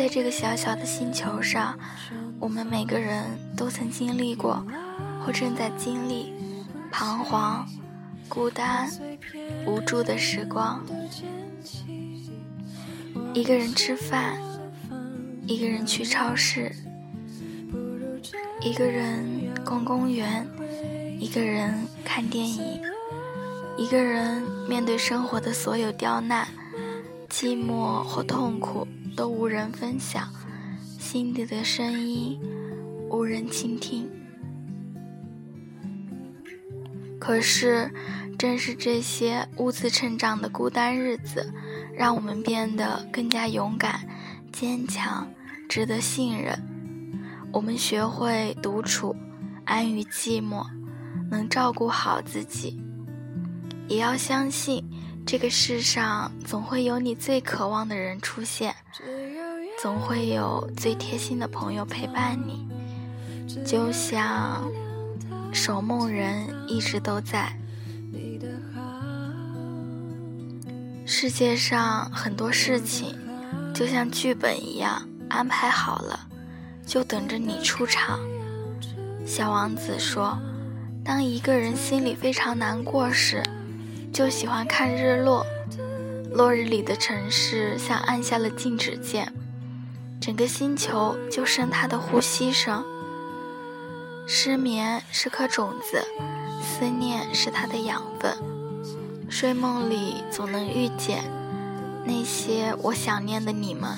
在这个小小的星球上，我们每个人都曾经历过，或正在经历彷徨、孤单、无助的时光。一个人吃饭，一个人去超市，一个人逛公园，一个人看电影，一个人面对生活的所有刁难、寂寞或痛苦，都无人分享，心底的声音无人倾听。可是，正是这些兀自成长的孤单日子。让我们变得更加勇敢、坚强，值得信任。我们学会独处，安于寂寞，能照顾好自己。也要相信，这个世上总会有你最渴望的人出现，总会有最贴心的朋友陪伴你。就像守梦人一直都在。世界上很多事情，就像剧本一样安排好了，就等着你出场。小王子说：“当一个人心里非常难过时，就喜欢看日落。落日里的城市像按下了静止键，整个星球就剩他的呼吸声。失眠是颗种子，思念是它的养分。”睡梦里总能遇见那些我想念的你们。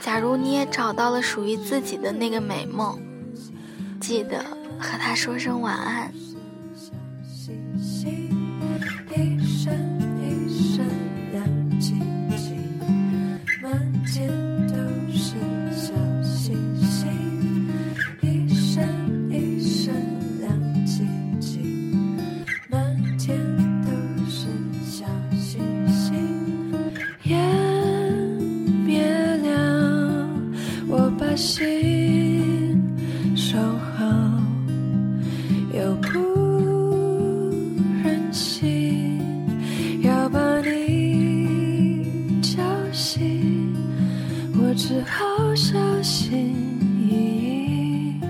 假如你也找到了属于自己的那个美梦，记得和他说声晚安。心收好又不忍心要把你叫醒。我只好小心翼翼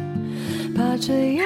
把这样